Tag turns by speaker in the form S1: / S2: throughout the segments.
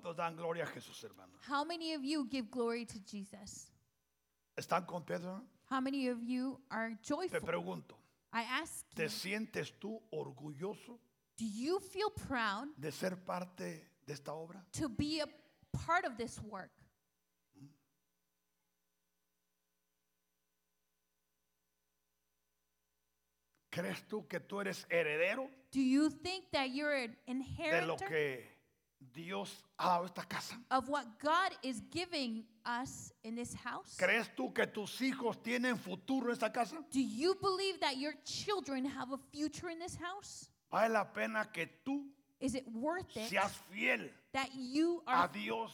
S1: ¿Cuántos dan gloria a Jesús, hermano?
S2: How many of you give glory to Jesus?
S1: ¿Están con Pedro?
S2: How many of you are
S1: Te
S2: joyful?
S1: pregunto,
S2: I ask
S1: ¿te
S2: you,
S1: sientes tú orgulloso
S2: do you feel proud
S1: de ser parte de esta obra?
S2: to be a part of this work?
S1: ¿Crees tú que tú eres heredero
S2: Do you think that you're an
S1: de lo
S2: inheritor
S1: que Dios ha dado esta casa?
S2: of what God is giving us in this house?
S1: ¿Crees tú que tus hijos tienen futuro en esta casa?
S2: Do you believe that your children have a future in this house?
S1: Vale la pena que tú
S2: Is it worth it
S1: seas fiel
S2: that you
S1: a
S2: are
S1: Dios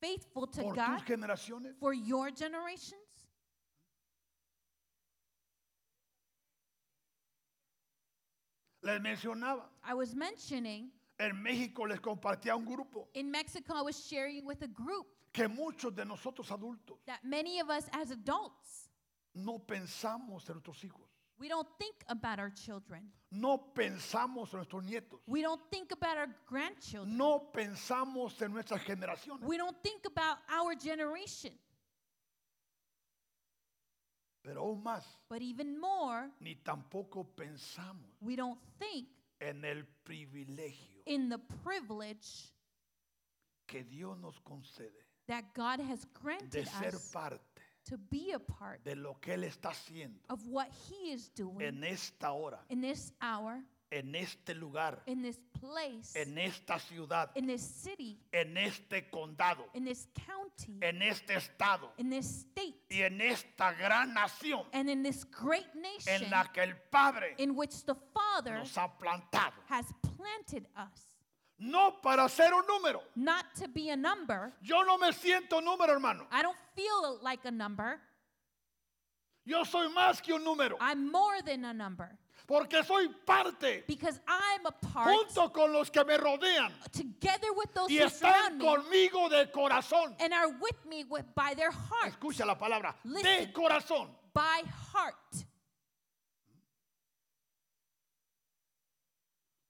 S2: faithful to
S1: por
S2: God
S1: tus generaciones.
S2: for your generations?
S1: Les mencionaba,
S2: I was mentioning
S1: en México les compartía un grupo
S2: in Mexico, I was sharing with a group
S1: que muchos de nosotros adultos
S2: that many of us as adults,
S1: no pensamos en nuestros hijos,
S2: we don't think about our children.
S1: no pensamos en nuestros nietos,
S2: We don't think about our grandchildren.
S1: no pensamos en nuestras generaciones.
S2: We don't think about our generation.
S1: Pero aún más,
S2: But even more,
S1: ni tampoco pensamos
S2: we don't think
S1: en el privilegio
S2: in the privilege
S1: que Dios nos concede
S2: that God has
S1: de
S2: granted
S1: ser
S2: us
S1: parte
S2: to be a part
S1: de lo que Él está haciendo
S2: of what He is doing
S1: en esta hora,
S2: in this hour,
S1: en este lugar,
S2: in this place,
S1: en esta ciudad,
S2: in this city,
S1: en este condado,
S2: in this county,
S1: en este estado
S2: in this state,
S1: y en esta gran nación
S2: and in this great nation
S1: en la que el Padre
S2: in which the Father
S1: nos ha plantado.
S2: has planted us.
S1: No para ser un número.
S2: Not to be a number.
S1: Yo no me siento número, hermano.
S2: I don't feel like a number.
S1: Yo soy más que un número.
S2: I'm more than a number
S1: Porque soy parte
S2: because I'm a part
S1: junto con los que me rodean
S2: together with those
S1: y
S2: who
S1: están conmigo de corazón.
S2: and are with me with, by their heart.
S1: Escucha la palabra, de corazón.
S2: By heart.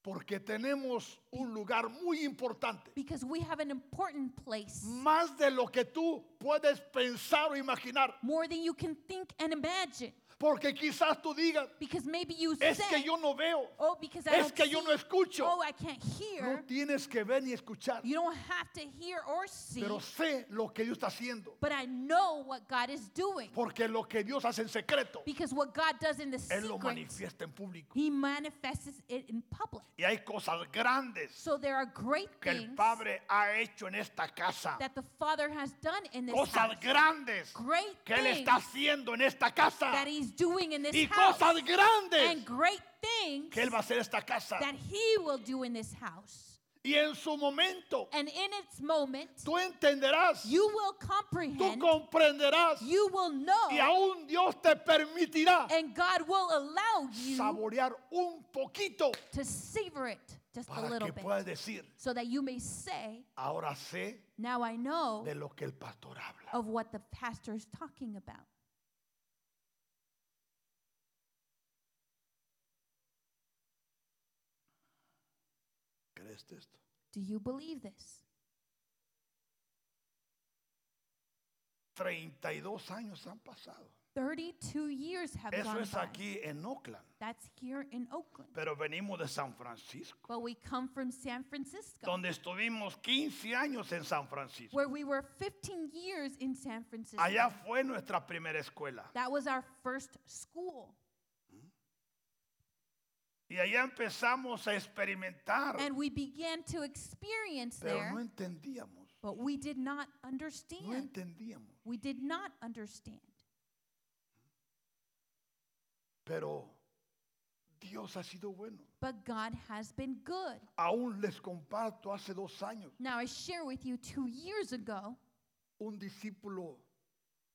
S1: Porque tenemos un lugar muy importante.
S2: Because we have an important place.
S1: Más de lo que tú puedes pensar o imaginar.
S2: More than you can think and imagine.
S1: Porque quizás tú digas,
S2: Because maybe you
S1: es que yo no veo,
S2: oh, because I
S1: es
S2: don't
S1: que yo
S2: see,
S1: no escucho.
S2: oh, I can't
S1: No
S2: hear.
S1: tienes que ver ni escuchar.
S2: You don't have to hear or see.
S1: Pero sé lo que Dios está haciendo.
S2: But I know what God is doing.
S1: Porque lo que Dios hace en secreto,
S2: Because what God does in the
S1: Él lo
S2: secret,
S1: manifiesta en público.
S2: He manifests it in public.
S1: Y hay cosas grandes
S2: So there are great
S1: que el
S2: things
S1: Padre ha hecho en esta casa.
S2: that the Father has done in this
S1: Cosas
S2: house.
S1: grandes
S2: Great
S1: que Él
S2: things
S1: está haciendo en esta casa.
S2: that He's doing in this
S1: Y
S2: house.
S1: cosas grandes
S2: And great things
S1: que Él va a hacer esta casa.
S2: that He will do in this house.
S1: Y en su momento,
S2: And in its moment,
S1: tú entenderás,
S2: you will
S1: tú
S2: comprehend,
S1: comprenderás.
S2: you will know,
S1: Y aún Dios te permitirá
S2: and God will allow you
S1: saborear un poquito
S2: to savor it just a
S1: para
S2: little
S1: que
S2: bit.
S1: puedas decir,
S2: So that you may say,
S1: ahora sé
S2: now I know
S1: de lo que el pastor habla.
S2: of what the pastor is talking about.
S1: ¿Crees esto?
S2: Do you believe this?
S1: 32 años han pasado.
S2: 32 years have
S1: Eso
S2: gone
S1: es
S2: by.
S1: aquí en Oakland.
S2: That's here in Oakland.
S1: Pero venimos de San Francisco,
S2: But we come from San Francisco,
S1: donde estuvimos 15 años en San Francisco.
S2: where we were 15 years in San Francisco.
S1: Allá fue nuestra primera escuela.
S2: That was our first school.
S1: Y allá empezamos a experimentar.
S2: And we began to experience
S1: Pero
S2: there,
S1: no entendíamos.
S2: but we did not
S1: No
S2: understand.
S1: entendíamos.
S2: We did not understand.
S1: Pero Dios ha sido bueno.
S2: But God has been good.
S1: Aún les comparto hace dos años.
S2: Now, I share with you two years ago,
S1: Un discípulo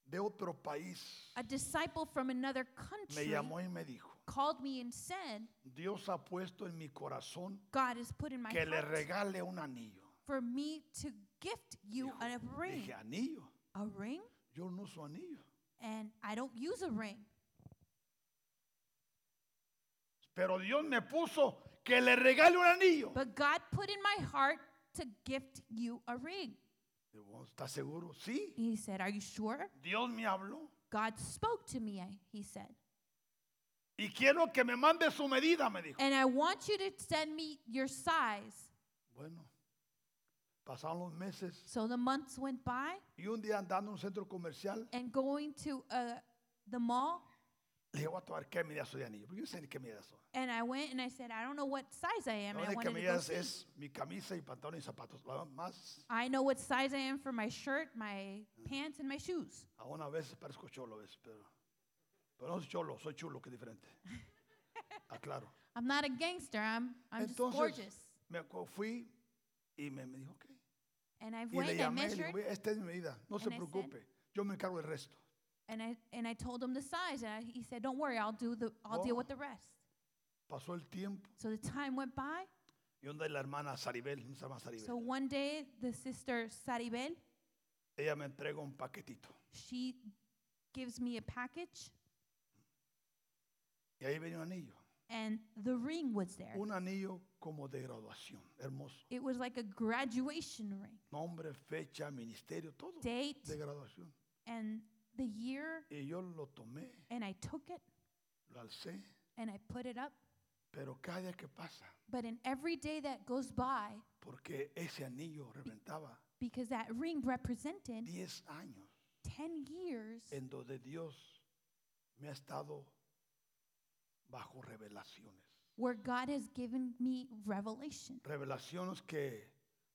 S1: de otro país
S2: a disciple from another
S1: me
S2: country
S1: llamó y me dijo,
S2: called me and said,
S1: Dios ha puesto en mi corazón
S2: God has put in my
S1: que le
S2: heart
S1: regale un anillo.
S2: for me to gift you
S1: Dijo-
S2: a ring.
S1: Dije, anillo.
S2: A ring?
S1: Yo no uso anillo.
S2: And I don't use a ring.
S1: Pero Dios me puso que le regale un anillo.
S2: But God put in my heart to gift you a ring.
S1: Digo, oh, ¿estás seguro? Sí.
S2: He said, Are you sure?
S1: Dios me habló.
S2: God spoke to me, I- he said.
S1: Y quiero que me mande su medida, me dijo.
S2: And I want you to send me your size.
S1: Bueno, pasaron los meses
S2: So the months went by,
S1: y un día andando en un centro comercial,
S2: and going to uh, the mall,
S1: le dije, voy a tomar qué medida soy de anillo. Porque yo no sé ni qué medida soy.
S2: and I went and I said, I don't know what size I am.
S1: La
S2: and I
S1: única
S2: wanted to go
S1: medida es,
S2: see.
S1: es mi camisa y pantalón y zapatos. Lo más,
S2: I know what size I am for my shirt, my pants, and my shoes.
S1: aún a veces parezco cholo, ¿ves? Pero, pero no soy cholo, soy chulo, que es diferente. Aclaro.
S2: I'm not a gangster. I'm I'm just
S1: Entonces,
S2: gorgeous.
S1: me acu- fui y me, me dijo, ok.
S2: And I
S1: Y le
S2: went, I
S1: llamé, le digo,
S2: measured,
S1: "Ve, esta es mi medida, no se
S2: And I said-
S1: preocupe, yo me encargo del resto.
S2: and I and I told him the size, and I, he said, "Don't worry, I'll do the I'll deal
S1: Oh.
S2: with the rest."
S1: Pasó el tiempo
S2: So the time went by.
S1: y onda la hermana Saribel, ¿dónde está la hermana Saribel?
S2: So one day, the sister Saribel,
S1: Ella me entrega un paquetito
S2: she gives me a package,
S1: y ahí venía un anillo.
S2: and the ring was there.
S1: Un anillo como de graduación, hermoso.
S2: It was like a graduation ring,
S1: Nombre, fecha, ministerio, todo
S2: date,
S1: de graduación.
S2: and the year,
S1: Y yo lo tomé,
S2: and I took it
S1: lo alcé,
S2: and I put it up.
S1: pero cada día que pasa,
S2: But in every day that goes by,
S1: porque ese anillo reventaba
S2: because that ring represented
S1: 10 años
S2: 10 years
S1: en donde Dios me ha estado bajo revelaciones.
S2: where God has given me revelation.
S1: Revelaciones que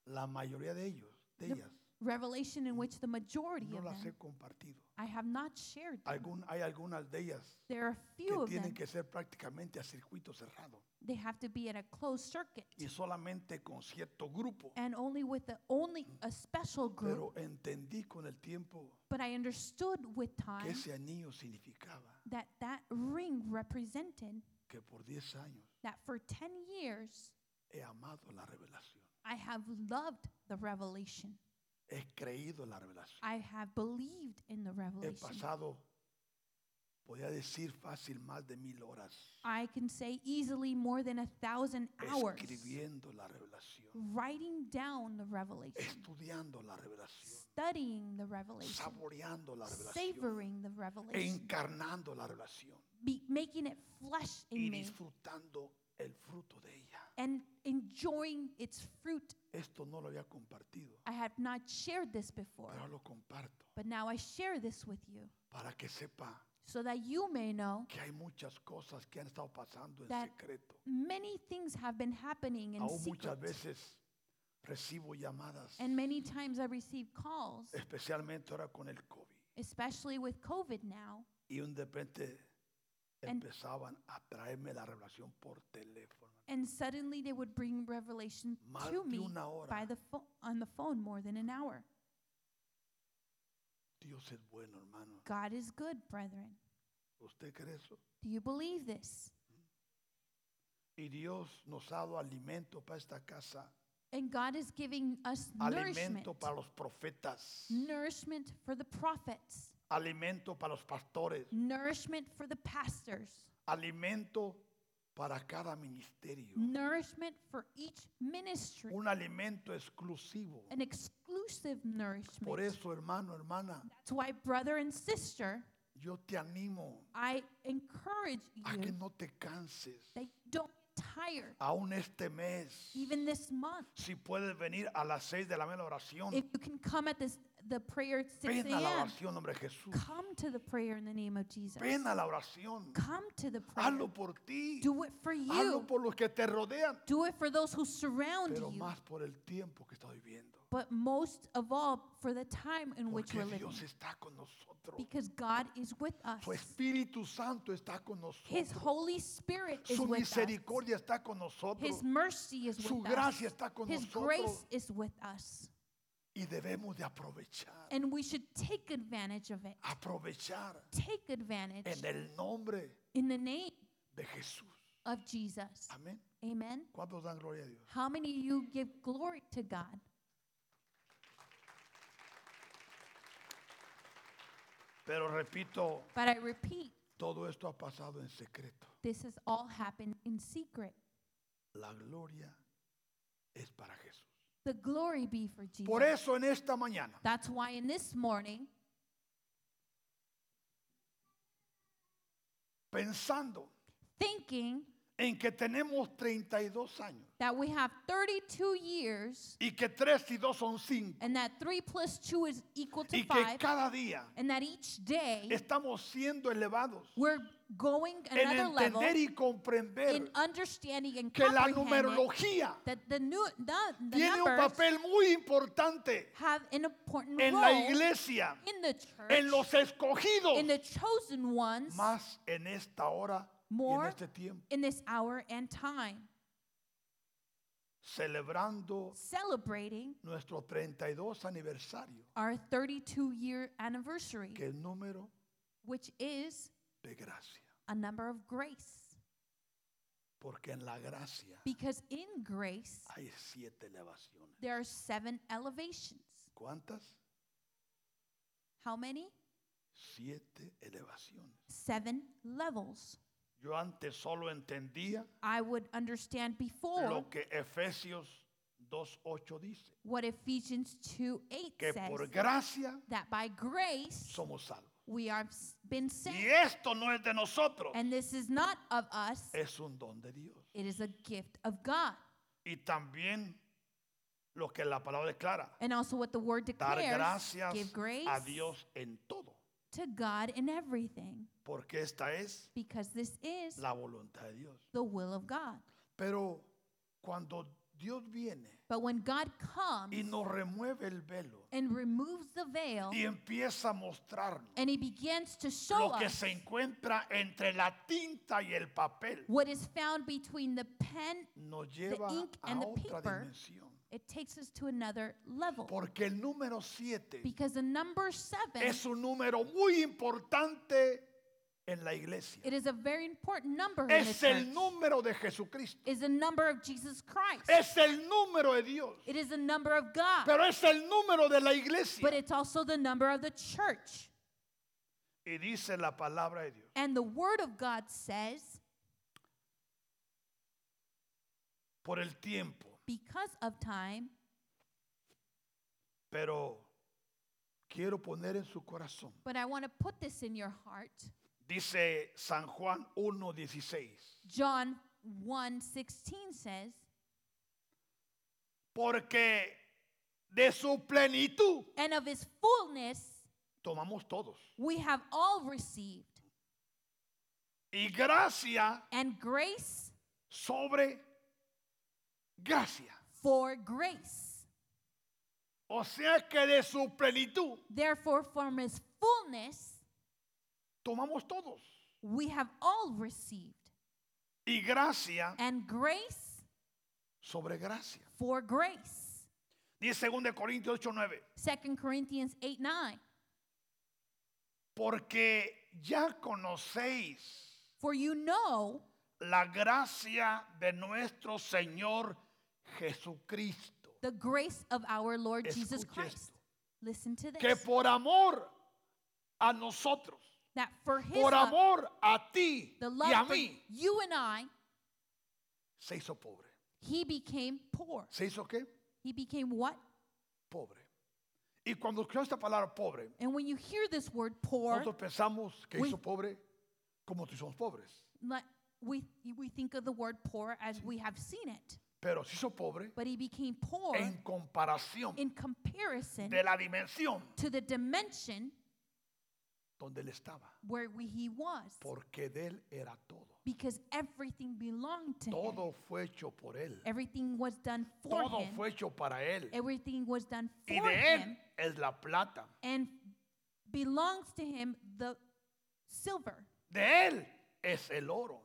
S1: la mayoría de ellos, de
S2: The
S1: ellas,
S2: Revelation in which the majority
S1: no
S2: of
S1: las he
S2: them
S1: compartido.
S2: I have not shared. them.
S1: Algún, hay algunas de ellas
S2: There are a
S1: que
S2: few of
S1: tienen
S2: them.
S1: que ser prácticamente a circuito cerrado
S2: They have to be at a closed circuit
S1: y solamente con cierto grupo.
S2: and only with the only a special group.
S1: Pero entendí con el tiempo
S2: But I understood with
S1: que
S2: time
S1: ese anillo significaba
S2: that that ring represented
S1: que por 10 años
S2: that for 10 years
S1: he amado la revelación.
S2: I have loved the revelation.
S1: He creído en la revelación.
S2: I have believed in the
S1: He
S2: revelation.
S1: pasado, podía decir fácil, más de mil horas
S2: I can say easily more than a thousand hours
S1: escribiendo la revelación,
S2: writing down the revelation,
S1: estudiando la revelación,
S2: studying the revelation,
S1: saboreando la revelación,
S2: savoring the
S1: e
S2: revelation,
S1: encarnando la revelación
S2: be, making it flesh
S1: y
S2: in me,
S1: disfrutando el fruto de ella.
S2: And enjoying its fruit.
S1: Esto no lo había compartido,
S2: I have not shared this before,
S1: pero lo comparto
S2: but now I share this with you
S1: para que sepa
S2: so that you may know
S1: que hay muchas cosas que han estado pasando en
S2: That
S1: secreto.
S2: many things have been happening in
S1: Aún
S2: secret.
S1: muchas veces recibo llamadas,
S2: And many times I receive calls,
S1: especialmente ahora con el COVID.
S2: especially with COVID now,
S1: Y de repente
S2: And-
S1: empezaban a traerme la revelación por teléfono.
S2: And suddenly they would bring revelation
S1: Más
S2: to me by the pho- on the phone more than an hour.
S1: Dios es bueno, hermano.
S2: God is good, brethren.
S1: ¿Usted cree eso?
S2: Do you believe this?
S1: Y Dios nos ha dado alimento para esta casa,
S2: And God is giving us nourishment,
S1: alimento para los profetas,
S2: nourishment for the prophets,
S1: alimento para los pastores,
S2: nourishment for the pastors,
S1: alimento para cada ministerio,
S2: nourishment for each ministry,
S1: un alimento exclusivo.
S2: an exclusive nourishment.
S1: Por eso, hermano, hermana,
S2: That's why, brother and sister,
S1: yo te animo
S2: I encourage
S1: a que
S2: you
S1: no te canses.
S2: that don't tired,
S1: Aún este mes,
S2: even this month.
S1: si puedes venir a las seis de la mañana oración,
S2: If you can come at this the prayer at 6
S1: ven a la
S2: a.m.,
S1: oración, hombre Jesús.
S2: come to the prayer in the name of Jesus.
S1: Ven a la oración.
S2: Come to the prayer.
S1: Hazlo por ti.
S2: Do it for
S1: Hazlo
S2: you.
S1: por los que te rodean.
S2: Do it for those who surround
S1: Pero
S2: you.
S1: más por el tiempo que está viviendo.
S2: But most of all, for the time in which
S1: Porque
S2: we're living.
S1: Dios está con nosotros.
S2: Because God is with us.
S1: Su Espíritu Santo está con
S2: His
S1: nosotros.
S2: Holy Spirit is
S1: Su
S2: with us.
S1: misericordia está con nosotros.
S2: His mercy is
S1: Su
S2: with
S1: gracia
S2: us.
S1: está con
S2: His
S1: nosotros.
S2: grace is with us.
S1: Y debemos de aprovechar.
S2: And we should take advantage of it.
S1: Aprovechar
S2: Take advantage
S1: en el nombre
S2: in the name
S1: de Jesús.
S2: of Jesus.
S1: Amén.
S2: Amen.
S1: ¿Cuántos dan gloria a Dios?
S2: How many of you give glory to God?
S1: Pero repito,
S2: But I repeat,
S1: todo esto ha pasado en secreto.
S2: this has all happened in secret.
S1: La gloria es para Jesús.
S2: The glory be for Jesus.
S1: Por eso en esta mañana,
S2: That's why in this morning,
S1: pensando
S2: thinking
S1: en que tenemos 32 años
S2: that we have 32 years
S1: y que 3 y 2 son 5
S2: and that 3 plus 2 is equal to
S1: y que
S2: 5
S1: cada día
S2: and that each day
S1: estamos siendo elevados
S2: we're going
S1: en
S2: another level
S1: entender y comprender
S2: in understanding and
S1: que la
S2: comprehending
S1: numerología
S2: that the new the, the
S1: tiene un
S2: numbers
S1: papel muy importante
S2: have an important
S1: en la
S2: role
S1: iglesia,
S2: in the church
S1: en los escogidos,
S2: in the chosen ones
S1: más en esta hora y en
S2: more
S1: este tiempo,
S2: in this hour and time.
S1: Celebrando
S2: celebrating
S1: nuestro 32 aniversario,
S2: our 32 year anniversary
S1: que es número
S2: which is
S1: de gracia.
S2: a number of grace
S1: Porque en la gracia
S2: because in grace
S1: hay siete elevaciones.
S2: there are seven elevations
S1: ¿Cuántas?
S2: how many
S1: Siete elevaciones.
S2: seven levels
S1: Yo antes solo entendía
S2: i would understand before
S1: lo que Efesios 2.8 dice,
S2: what ephesians 2 8
S1: que
S2: says
S1: por gracia
S2: that by grace
S1: somos salvos.
S2: We are been saved
S1: Y esto no es de nosotros,
S2: and this is not of us.
S1: Es un don de Dios.
S2: it is a gift of god.
S1: Y también lo que la palabra declara,
S2: and also what the word
S1: dar
S2: declares
S1: gracias
S2: give grace
S1: a Dios en todo,
S2: to god in everything.
S1: Porque esta es
S2: because this is
S1: la voluntad de Dios.
S2: the will of god.
S1: Pero cuando Dios viene
S2: but when god comes
S1: y nos remueve el velo
S2: and removes the veil
S1: y empieza a mostrarnos
S2: and he begins to show
S1: lo que
S2: us
S1: se encuentra entre la tinta y el papel,
S2: what is found between the pen
S1: nos lleva
S2: ink
S1: a
S2: and the
S1: otra
S2: paper.
S1: dimensión.
S2: it takes us to another level
S1: Porque el número 7
S2: because the number seven
S1: es un número muy importante en la iglesia.
S2: it is a very important number in the
S1: Es el
S2: church
S1: número de Jesucristo.
S2: is a number of jesus christ
S1: Es el número de Dios.
S2: it is a number of god
S1: Pero es el número de la iglesia.
S2: but it's also the number of the church
S1: Y dice la palabra de Dios.
S2: and the word of god says
S1: Por el tiempo.
S2: because of time
S1: Pero quiero poner en su corazón.
S2: but i want to put this in your heart
S1: Dice San Juan 1.16.
S2: john 1:16 says
S1: Porque de su plenitud
S2: and of his fullness
S1: tomamos todos.
S2: we have all received
S1: Y gracia
S2: and grace
S1: sobre gracia.
S2: for grace
S1: O sea que de su plenitud
S2: therefore from his fullness
S1: tomamos todos.
S2: we have all received
S1: Y gracia
S2: and grace
S1: sobre gracia.
S2: for grace
S1: Dice 2 Corintios 8:9.
S2: 2 corinthians 8 9
S1: Porque ya conocéis
S2: for you know
S1: la gracia de nuestro Señor Jesucristo.
S2: the grace of our lord jesus
S1: Escuche
S2: christ
S1: esto.
S2: listen to
S1: Que
S2: this
S1: por amor a nosotros,
S2: that for his
S1: por
S2: love,
S1: amor a ti
S2: the love for
S1: mí,
S2: you and i
S1: se hizo pobre.
S2: he became poor
S1: ¿Se hizo qué?
S2: he became what
S1: Pobre. Y cuando escuchamos esta palabra pobre,
S2: and when you hear this word poor
S1: nosotros pensamos que
S2: We-
S1: hizo pobre como si somos pobres.
S2: we, we think of the word poor as we have seen it
S1: Pero se hizo pobre
S2: but he became poor
S1: en comparación
S2: in comparison
S1: de la dimensión
S2: to the dimension
S1: donde él estaba.
S2: where we, he was
S1: Porque de él era todo.
S2: because everything belonged to him
S1: Todo fue hecho por él.
S2: everything was done for
S1: Todo
S2: him
S1: fue hecho para él.
S2: everything was done
S1: Y
S2: for
S1: de
S2: him
S1: él es la plata.
S2: and belongs to him the silver
S1: De él es el oro.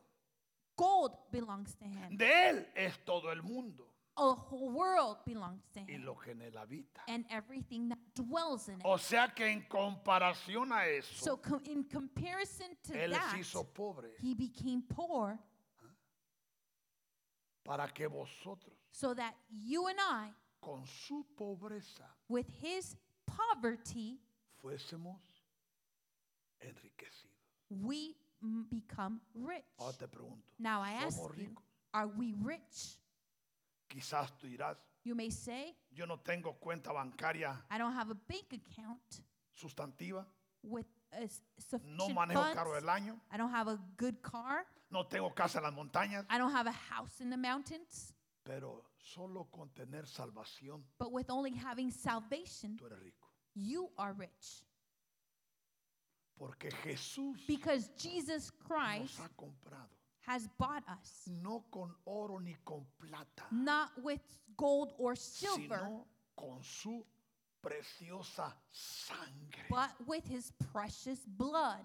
S2: gold belongs to him
S1: De él es todo el mundo.
S2: A whole world belongs to
S1: Y
S2: him
S1: lo que en él habita.
S2: and everything that dwells in it
S1: O sea que en comparación a
S2: so
S1: eso,
S2: co- in comparison to
S1: él
S2: that
S1: se hizo pobre
S2: he became poor
S1: para que vosotros,
S2: so that you and I
S1: con su pobreza,
S2: with his poverty
S1: fuésemos enriquecidos.
S2: we m- become rich
S1: Ahora te pregunto,
S2: now i ask
S1: ¿somos
S2: you
S1: ricos?
S2: are we rich
S1: Quizás tú dirás,
S2: You may say,
S1: yo no tengo cuenta bancaria
S2: I don't have a bank account
S1: sustantiva,
S2: with a
S1: no manejo
S2: funds.
S1: carro del año,
S2: I don't have a good car.
S1: no tengo casa en las montañas,
S2: I don't have a house in the mountains.
S1: pero solo con tener salvación
S2: But with only having salvation,
S1: tú eres rico.
S2: you are rich.
S1: Porque Jesús
S2: Because Jesus Christ
S1: nos ha comprado,
S2: has bought us,
S1: no con oro ni con plata,
S2: not with gold or silver,
S1: sino con su preciosa sangre.
S2: but with his precious blood.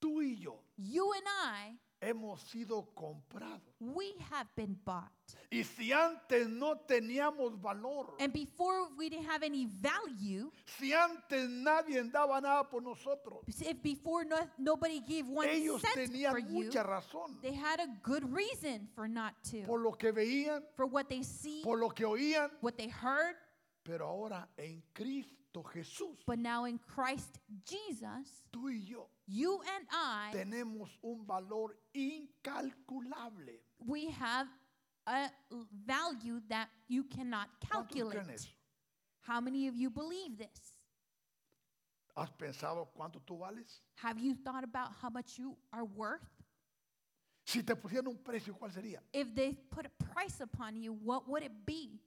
S1: Tú y yo
S2: You and I,
S1: hemos sido comprados.
S2: we have been bought.
S1: Y si antes no teníamos valor,
S2: And before we didn't have any value,
S1: si antes nadie daba nada por nosotros,
S2: if before no, nobody gave one
S1: ellos
S2: cent for
S1: tenían
S2: you,
S1: mucha razón
S2: they had a good reason for not to.
S1: por lo que veían,
S2: For what they see,
S1: por lo que oían,
S2: what they heard,
S1: pero ahora en Cristo Jesús,
S2: but now in Christ Jesus,
S1: tú y yo
S2: you and I,
S1: tenemos un valor incalculable.
S2: we have a l- value that you cannot
S1: ¿Cuántos creen
S2: calculate.
S1: eso?
S2: How many of you believe this?
S1: ¿Has pensado cuánto tú vales?
S2: Have you thought about how much you are worth?
S1: Si te pusieran un precio, ¿cuál sería?
S2: If they put a price upon you, what would it be?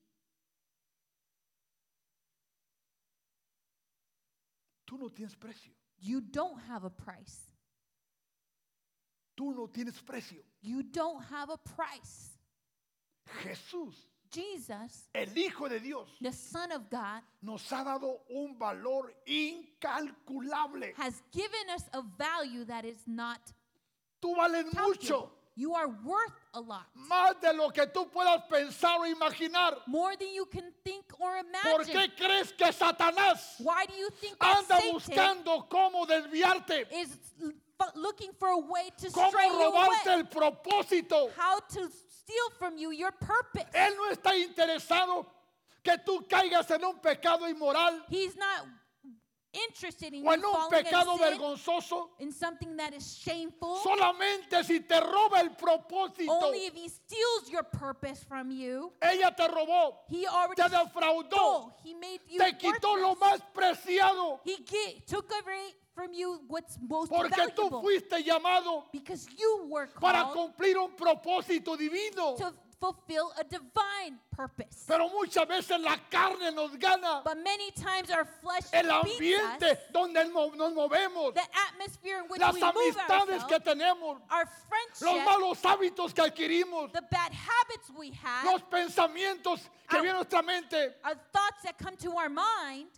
S1: Tú no tienes precio.
S2: You don't have a price.
S1: Tú no tienes precio.
S2: You don't have a price.
S1: Jesús,
S2: Jesus,
S1: el Hijo de Dios,
S2: the Son of God,
S1: nos ha dado un valor incalculable.
S2: has given us a value that is not
S1: Tú vales mucho.
S2: You are worth a lot.
S1: más de lo que tú puedas pensar o imaginar.
S2: More than you can think or imagine.
S1: ¿Por qué crees que Satanás
S2: Why do you think
S1: anda
S2: Satan
S1: buscando cómo desviarte,
S2: is looking for a way to
S1: cómo
S2: stray
S1: robarte
S2: away?
S1: el propósito?
S2: How to steal from you your purpose?
S1: Él no está interesado que tú caigas en un pecado inmoral
S2: He's not interested in
S1: o
S2: you
S1: en un
S2: falling
S1: pecado
S2: in sin,
S1: vergonzoso.
S2: in something that is shameful.
S1: Solamente si te roba el propósito.
S2: Only if he steals your purpose from you.
S1: Ella te robó,
S2: He already
S1: te defraudó,
S2: stole. He made you
S1: te quitó lo más preciado
S2: He ga- took away from you what's most
S1: porque tú
S2: valuable.
S1: fuiste llamado
S2: because you were
S1: para
S2: called
S1: cumplir un propósito divino.
S2: to fulfill a divine purpose.
S1: Pero muchas veces la carne nos gana,
S2: But many times our flesh
S1: el
S2: beats
S1: ambiente
S2: us,
S1: donde nos movemos,
S2: the atmosphere in which
S1: las
S2: we move
S1: que tenemos,
S2: our
S1: los malos hábitos que adquirimos,
S2: the bad habits we have,
S1: los pensamientos que
S2: Our-
S1: vienen a nuestra mente.
S2: our thoughts that come to our mind.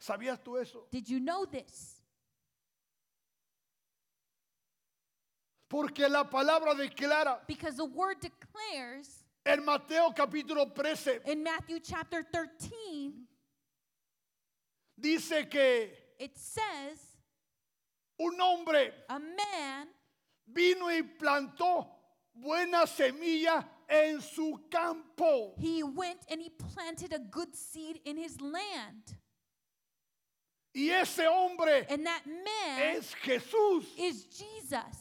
S1: ¿Sabías tú eso?
S2: Did you know this?
S1: Porque la palabra declara
S2: Because the word declares
S1: en Mateo capítulo 13,
S2: in Matthew chapter 13,
S1: dice que
S2: it says,
S1: un hombre
S2: a man
S1: vino y plantó buena semilla en su campo.
S2: he went and he planted a good seed in his land.
S1: Y ese hombre
S2: And that man
S1: es Jesús,
S2: is Jesus,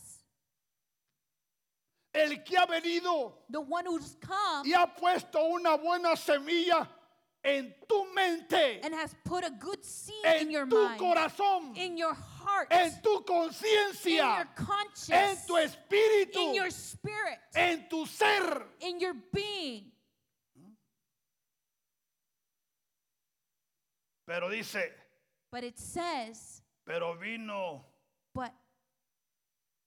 S1: el que ha venido
S2: the one who's come
S1: y ha puesto una buena semilla en tu mente,
S2: and has put a good seed in your
S1: en tu
S2: mind,
S1: corazón,
S2: in your heart,
S1: en tu conciencia, en tu espíritu,
S2: in your spirit,
S1: en tu ser.
S2: in your being.
S1: Pero dice,
S2: But it says,
S1: pero vino
S2: but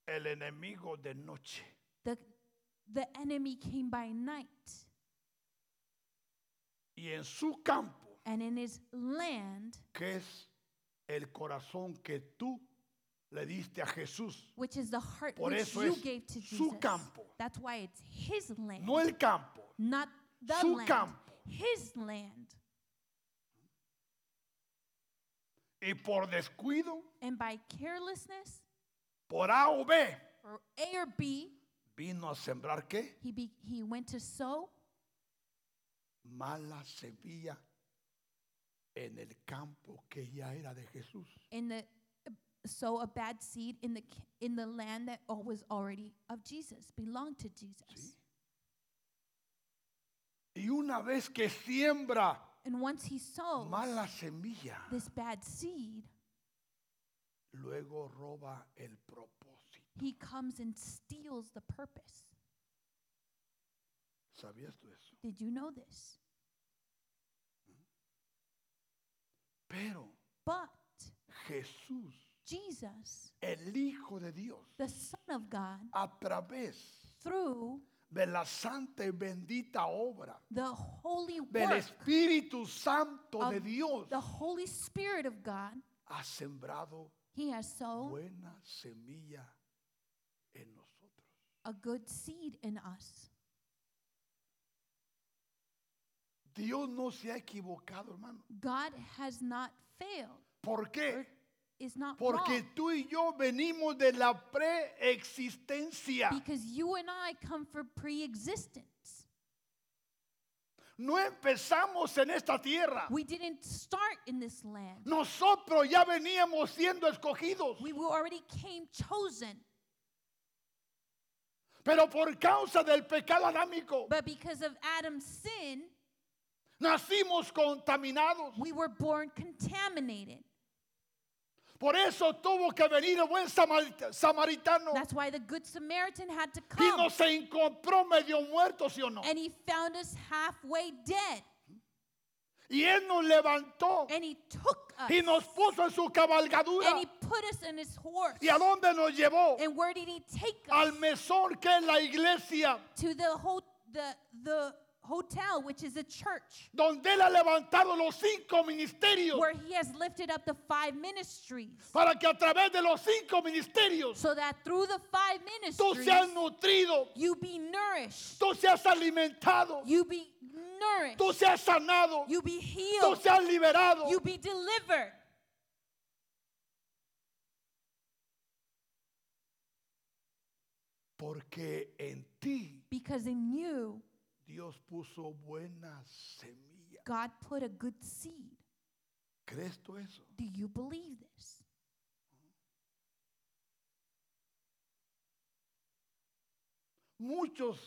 S1: el enemigo de noche
S2: the, the enemy came by night,
S1: y en su campo,
S2: and in his land,
S1: que es el corazón que tú le diste a Jesús,
S2: which is the heart
S1: Por
S2: which
S1: eso
S2: you
S1: es
S2: gave to
S1: su
S2: Jesus.
S1: campo.
S2: That's why it's his land,
S1: no el campo,
S2: not the
S1: su
S2: land,
S1: campo.
S2: his land.
S1: y por descuido,
S2: And by carelessness,
S1: por A o B,
S2: or A or B,
S1: vino a sembrar qué?
S2: he, be, he went to sow
S1: Mala semilla en el campo que ya era de Jesús.
S2: in the sow a bad seed in the in the land that was already of Jesus, belonged to Jesus.
S1: Sí. Y una vez que siembra
S2: And once he sows
S1: mala semilla,
S2: this bad seed,
S1: luego roba el propósito.
S2: He comes and steals the purpose.
S1: ¿Sabías tú eso?
S2: Did you know this?
S1: Pero
S2: But
S1: Jesús,
S2: Jesus,
S1: el Hijo de Dios,
S2: the Son of God,
S1: a través
S2: through
S1: de la santa y bendita obra
S2: the holy
S1: del
S2: work
S1: Espíritu Santo de
S2: of
S1: Dios,
S2: the Holy Spirit of God,
S1: ha sembrado
S2: he has sown
S1: buena semilla.
S2: A good seed in us.
S1: Dios no se ha equivocado, hermano.
S2: God has not failed.
S1: ¿Por qué?
S2: Is not
S1: Porque
S2: wrong.
S1: tú y yo venimos de la preexistencia.
S2: Because you and I come from pre-existence.
S1: No empezamos en esta tierra.
S2: We didn't start in this land.
S1: Nosotros ya veníamos siendo escogidos.
S2: We were already came chosen.
S1: Pero por causa del pecado adámico,
S2: But because of Adam's sin,
S1: nacimos contaminados.
S2: we were born contaminated.
S1: Por eso tuvo que venir el buen samarit- samaritano
S2: That's why the good Samaritan had to
S1: y
S2: come.
S1: nos encontró medio muertos, ¿sí o no?
S2: And he found us halfway dead.
S1: Y él nos levantó
S2: And he took us.
S1: y nos puso en su cabalgadura.
S2: And he put us in his horse.
S1: ¿Y a dónde nos llevó?
S2: And where did he take us?
S1: Al mesón que es la iglesia,
S2: to the ho- the the hotel, which is a church,
S1: donde él ha levantado los cinco ministerios
S2: where he has lifted up the five ministries,
S1: para que a través de los cinco ministerios
S2: so that through the five
S1: tú
S2: ministries
S1: seas nutrido,
S2: you be nourished,
S1: tú seas alimentado,
S2: you be nourished,
S1: tú seas sanado,
S2: you be
S1: tú
S2: healed,
S1: seas liberado.
S2: you be delivered.
S1: Porque en ti
S2: Because in you,
S1: Dios puso buena semilla.
S2: God put a good seed.
S1: ¿Crees tú eso?
S2: Do you believe this?
S1: Muchos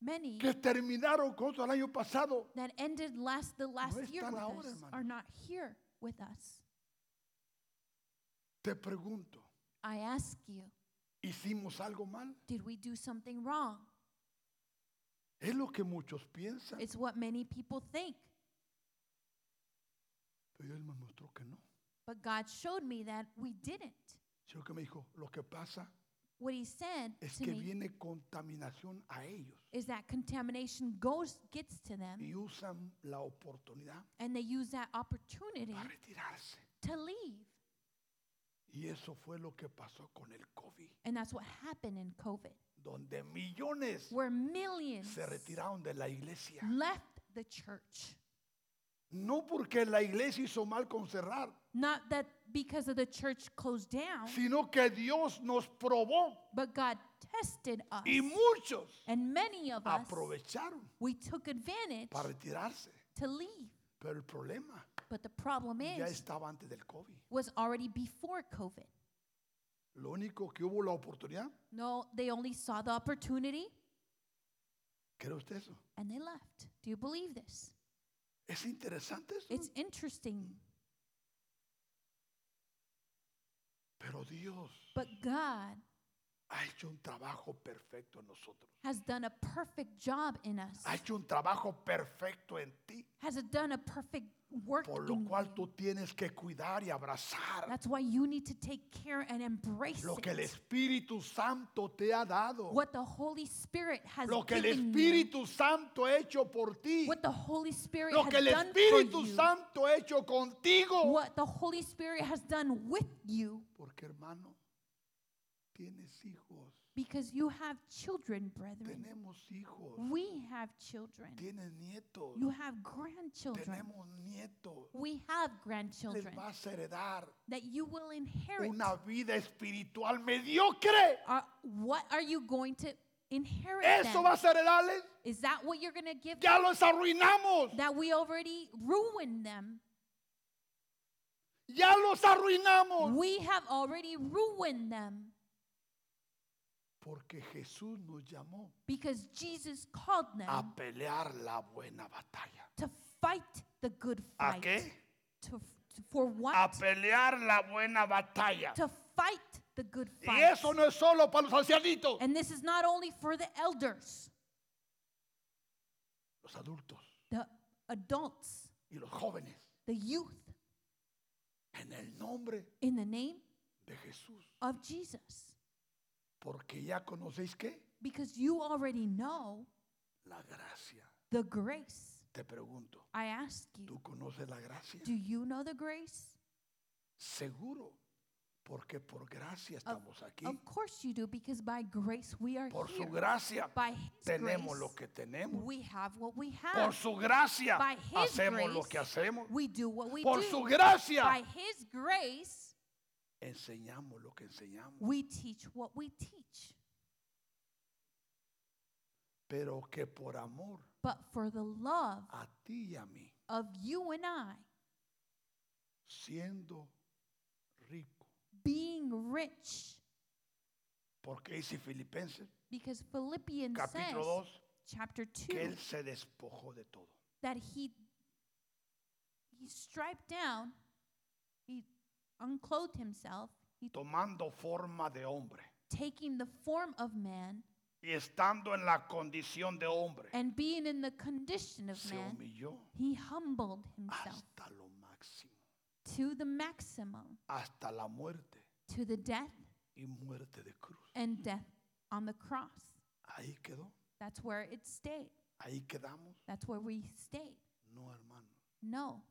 S2: Many
S1: que terminaron con el año pasado
S2: that ended last the last year
S1: están
S2: with
S1: ahora,
S2: us
S1: hermanos.
S2: are not here with us.
S1: Te pregunto,
S2: I ask you,
S1: ¿hicimos algo mal?
S2: did we do something wrong?
S1: Es lo que muchos piensan.
S2: It's what many people think.
S1: Pero Él me mostró que no.
S2: But God showed me that we didn't.
S1: Sino que me dijo, lo que pasa
S2: What He said
S1: es
S2: to
S1: que
S2: me
S1: viene contaminación a ellos
S2: is that contamination goes gets to them,
S1: y usan la oportunidad
S2: and they use that opportunity
S1: para retirarse.
S2: to leave.
S1: Y eso fue lo que pasó con el COVID,
S2: And that's what happened in COVID,
S1: donde millones
S2: where millions
S1: se retiraron de la iglesia.
S2: left the church.
S1: No porque la iglesia hizo mal con cerrar,
S2: Not that because of the church closed down,
S1: sino que Dios nos probó
S2: but God tested us.
S1: y muchos
S2: And many of us,
S1: aprovecharon
S2: we took advantage
S1: para retirarse.
S2: to leave.
S1: Pero el problema
S2: But the problem
S1: ya
S2: is,
S1: estaba antes del COVID.
S2: was already before COVID.
S1: Lo único que hubo la oportunidad,
S2: No, they only saw the opportunity
S1: ¿cree usted eso?
S2: and they left. Do you believe this?
S1: Es interesante eso.
S2: It's interesting.
S1: Pero Dios
S2: But God
S1: ha hecho un trabajo perfecto en nosotros.
S2: has done a perfect job in us,
S1: Ha hecho un trabajo perfecto en ti.
S2: has done a perfect work
S1: Por lo
S2: in
S1: cual tú tienes que cuidar y abrazar
S2: That's why you need to take care and embrace
S1: lo que el
S2: it.
S1: Espíritu Santo te ha dado.
S2: What the Holy Spirit has
S1: Lo que el
S2: given you.
S1: Espíritu Santo ha hecho por ti.
S2: What the Holy Spirit
S1: Lo
S2: has
S1: que el
S2: done for
S1: Espíritu
S2: you.
S1: Santo ha hecho contigo.
S2: What the Holy Spirit has done with you.
S1: Porque hermano, tienes hijos.
S2: Because you have children, brethren.
S1: Tenemos hijos.
S2: We have children.
S1: Tienes nietos.
S2: You have grandchildren.
S1: Tenemos nietos.
S2: We have
S1: Les
S2: grandchildren
S1: vas a heredar
S2: that you will inherit.
S1: una vida espiritual mediocre.
S2: Are, what are you going to inherit?
S1: Eso vas a heredarles.
S2: Is that what you're going to give
S1: Ya
S2: them?
S1: los arruinamos.
S2: That we already ruined them.
S1: Ya los arruinamos.
S2: We have already ruined them
S1: Porque Jesús nos llamó
S2: because Jesus called them
S1: a pelear la buena batalla.
S2: to fight the good
S1: ¿A
S2: fight.
S1: qué?
S2: To, to- for what?
S1: A pelear la buena batalla.
S2: to fight the good
S1: Y
S2: fight.
S1: eso no es solo para los ancianitos,
S2: And this is not only for the elders,
S1: los adultos
S2: the adults,
S1: y los jóvenes.
S2: the youth,
S1: En el nombre
S2: in the name
S1: de Jesús.
S2: of Jesus.
S1: Porque ya conocéis que
S2: Because you already know
S1: la gracia.
S2: the grace.
S1: Te pregunto,
S2: I ask you,
S1: ¿tú conoces la gracia?
S2: do you know the grace?
S1: Seguro, porque por gracia estamos aquí.
S2: Of course you do, because by grace we are
S1: Por su gracia
S2: By His
S1: tenemos lo
S2: grace,
S1: que tenemos.
S2: we have what we
S1: Por
S2: have.
S1: su gracia
S2: By His
S1: hacemos lo
S2: grace,
S1: que hacemos.
S2: We do what we
S1: Por
S2: do.
S1: su gracia
S2: By His grace,
S1: enseñamos lo que enseñamos.
S2: we teach what we teach.
S1: Pero que por amor
S2: But for the love
S1: a ti y a mí,
S2: of you and I,
S1: siendo rico.
S2: being rich,
S1: Porque dice Filipenses
S2: because Philippians
S1: capítulo
S2: says,
S1: 2
S2: chapter
S1: que
S2: 2,
S1: él se despojó de todo.
S2: that he he striped down, he unclothed himself, he
S1: tomando forma de hombre
S2: taking the form of man
S1: y estando en la condición de hombre,
S2: and being in the condition of
S1: se
S2: man,
S1: humilló
S2: he humbled himself
S1: hasta lo máximo,
S2: to the maximum,
S1: hasta la muerte
S2: to the death
S1: y muerte de cruz.
S2: and death on the cross.
S1: Ahí quedó,
S2: That's where it stayed.
S1: ahí quedamos.
S2: That's where we stayed.
S1: No, hermano.
S2: No.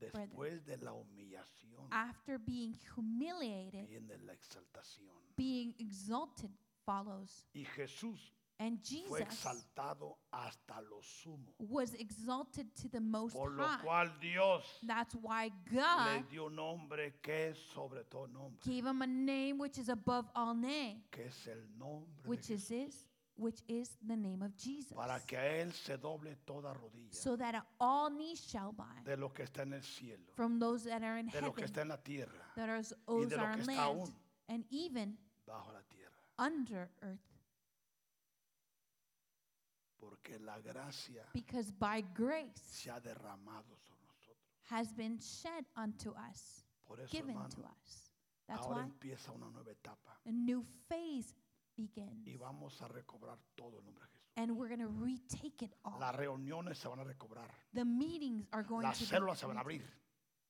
S1: Después de la humillación
S2: After being humiliated,
S1: viene la exaltación.
S2: being exalted follows.
S1: Y Jesús
S2: And
S1: fue
S2: Jesus
S1: exaltado hasta lo sumo.
S2: was exalted to the most
S1: Por lo
S2: high.
S1: cual Dios
S2: That's why
S1: le
S2: God
S1: dio un nombre que es sobre todo nombre,
S2: gave him a name which is above all name,
S1: que es el nombre de
S2: which is
S1: Jesús,
S2: his, which is the name of Jesus.
S1: para que a él se doble toda rodilla
S2: So that all knees shall bow
S1: de que está en el cielo,
S2: from those that are in
S1: de que
S2: heaven,
S1: está en la tierra,
S2: that are those
S1: lo
S2: are
S1: que
S2: on
S1: está
S2: land,
S1: aún.
S2: and even
S1: bajo la tierra,
S2: under earth.
S1: porque la gracia
S2: Because by grace
S1: se ha derramado sobre nosotros.
S2: has been shed unto us,
S1: Por eso,
S2: given to
S1: hermano,
S2: us. That's
S1: ahora
S2: why
S1: empieza una nueva etapa
S2: a new phase begins.
S1: y vamos a recobrar todo el nombre de Jesús.
S2: And we're going to retake it all.
S1: Las reuniones se van a recobrar,
S2: The meetings are going
S1: las
S2: to
S1: células se van a abrir,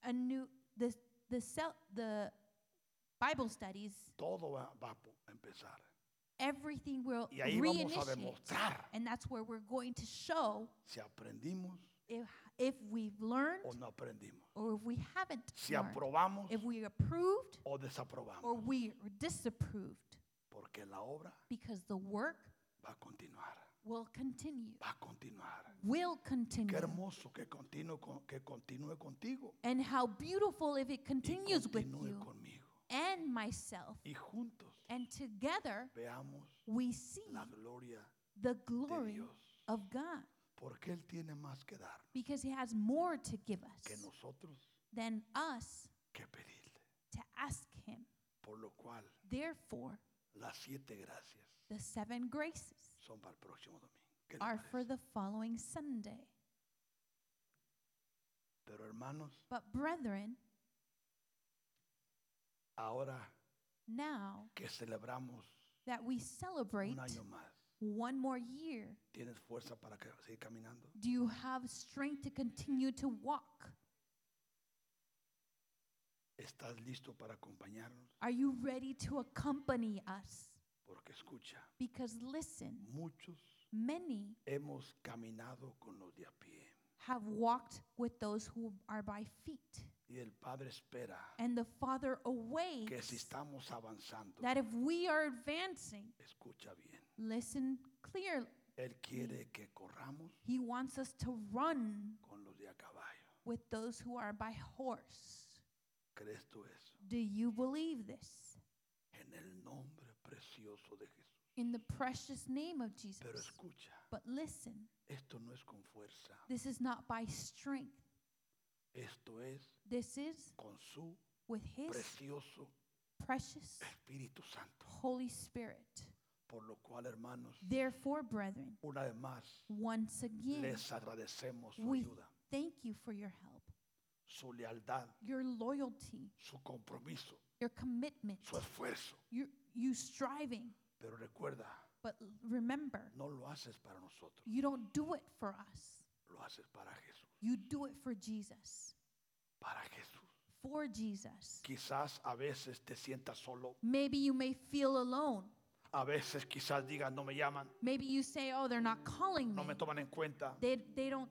S2: a new the the cell the Bible studies.
S1: todo va, va a empezar.
S2: Everything will
S1: Y ahí vamos a demostrar
S2: and that's where we're going to show
S1: si aprendimos
S2: if if we've learned
S1: o no aprendimos,
S2: or if we haven't
S1: si
S2: learned,
S1: aprobamos
S2: if we approved
S1: o
S2: or
S1: desaprobamos,
S2: we disapproved,
S1: porque la obra
S2: because the work
S1: va a continuar,
S2: will continue,
S1: va a continuar.
S2: will continue.
S1: Qué hermoso que continúe, con- que continúe contigo
S2: And how beautiful if it
S1: y
S2: continues with
S1: continúe
S2: you
S1: conmigo.
S2: and myself.
S1: Y juntos
S2: And together
S1: veamos
S2: we see
S1: la gloria
S2: the
S1: de
S2: glory
S1: Dios.
S2: of God
S1: Porque Él tiene más que dar
S2: because He has more to give
S1: que
S2: us
S1: nosotros
S2: than us
S1: que pedirle.
S2: to ask Him.
S1: Por lo cual,
S2: Therefore,
S1: las siete gracias
S2: the seven graces
S1: son para el próximo domingo. ¿Qué le
S2: are for
S1: parece?
S2: the following Sunday.
S1: Pero hermanos,
S2: But, brethren,
S1: ahora
S2: now
S1: que celebramos
S2: that we celebrate
S1: un año más,
S2: one more year,
S1: ¿tienes fuerza para que- seguir caminando?
S2: do you have strength to continue to walk?
S1: ¿Estás listo para acompañarnos?
S2: Are you ready to accompany us?
S1: Porque escucha,
S2: Because listen,
S1: muchos
S2: many
S1: hemos caminado con los de a pie.
S2: have walked with those who are by feet.
S1: Y el Padre espera
S2: And the Father
S1: que si
S2: awaits
S1: estamos avanzando,
S2: that if we are advancing,
S1: escucha bien,
S2: listen clearly,
S1: Él quiere que corramos
S2: He wants us to run
S1: con los de a caballo.
S2: with those who are by horse.
S1: ¿Crees tú eso?
S2: Do you believe this?
S1: En el nombre precioso de Jesús.
S2: In the precious name of
S1: Pero
S2: Jesus.
S1: escucha,
S2: But listen,
S1: esto no es con fuerza,
S2: this is not by strength.
S1: esto es
S2: This is
S1: con su
S2: with His
S1: precioso
S2: precious
S1: Espíritu Santo.
S2: Holy Spirit.
S1: Por lo cual, hermanos,
S2: Therefore, brethren,
S1: una vez más,
S2: once again,
S1: les agradecemos su
S2: we
S1: ayuda,
S2: thank you for your help,
S1: su lealtad,
S2: your loyalty,
S1: su compromiso,
S2: your commitment,
S1: su esfuerzo.
S2: your, you striving.
S1: Pero recuerda,
S2: But remember,
S1: no lo haces para nosotros,
S2: you don't do it for us.
S1: lo haces para Jesús,
S2: You do it for Jesus.
S1: para Jesús.
S2: For Jesus.
S1: Quizás a veces te sientas solo,
S2: Maybe you may feel alone.
S1: a veces quizás digas no me llaman,
S2: Maybe you say, oh, they're not calling me.
S1: no me toman en cuenta,
S2: They, they don't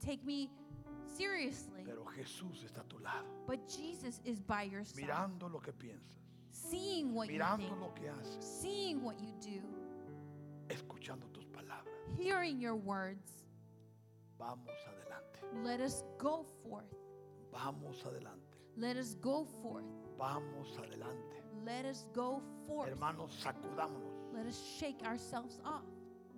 S2: take me seriously.
S1: pero Jesús está a tu lado,
S2: But Jesus is by your side,
S1: mirando lo que piensas,
S2: seeing what you think,
S1: lo que haces,
S2: seeing what you do,
S1: escuchando tus palabras.
S2: hearing your words.
S1: Vamos adelante,
S2: Let us go forth.
S1: vamos adelante,
S2: Let us go forth.
S1: vamos adelante.
S2: Let us go forth.
S1: Hermanos, sacudámonos,
S2: Let us shake ourselves off.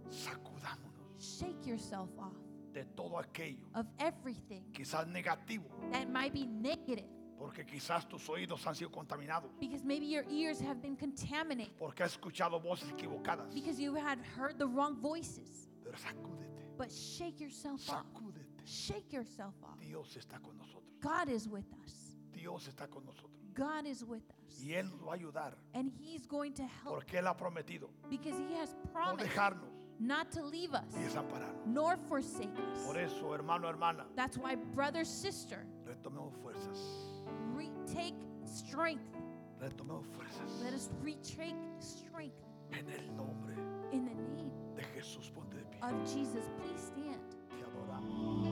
S1: sacudámonos
S2: Shake yourself off
S1: de todo aquello,
S2: of everything
S1: quizás negativo,
S2: that might be negative
S1: porque quizás tus oídos han sido contaminados,
S2: because maybe your ears have been contaminated
S1: porque has escuchado voces equivocadas.
S2: because you had heard the wrong voices.
S1: Pero sacúdete,
S2: But shake yourself off.
S1: sacúdete.
S2: Shake yourself off.
S1: Dios está con nosotros.
S2: God is with us.
S1: Dios está con nosotros.
S2: God is with us.
S1: Y Él nos va a ayudar
S2: And He's going to help
S1: porque Él ha prometido
S2: because He has
S1: no
S2: promised
S1: dejarnos
S2: not to leave us
S1: desampararnos.
S2: nor forsake
S1: Por
S2: us.
S1: eso, hermano, hermana,
S2: That's why, brother, sister,
S1: retomemos fuerzas.
S2: retake strength.
S1: Retomemos fuerzas.
S2: Let us retake strength
S1: En el nombre
S2: in the name
S1: de Jesús, ponte de pie.
S2: of Jesus. Please stand.
S1: Te adoramos.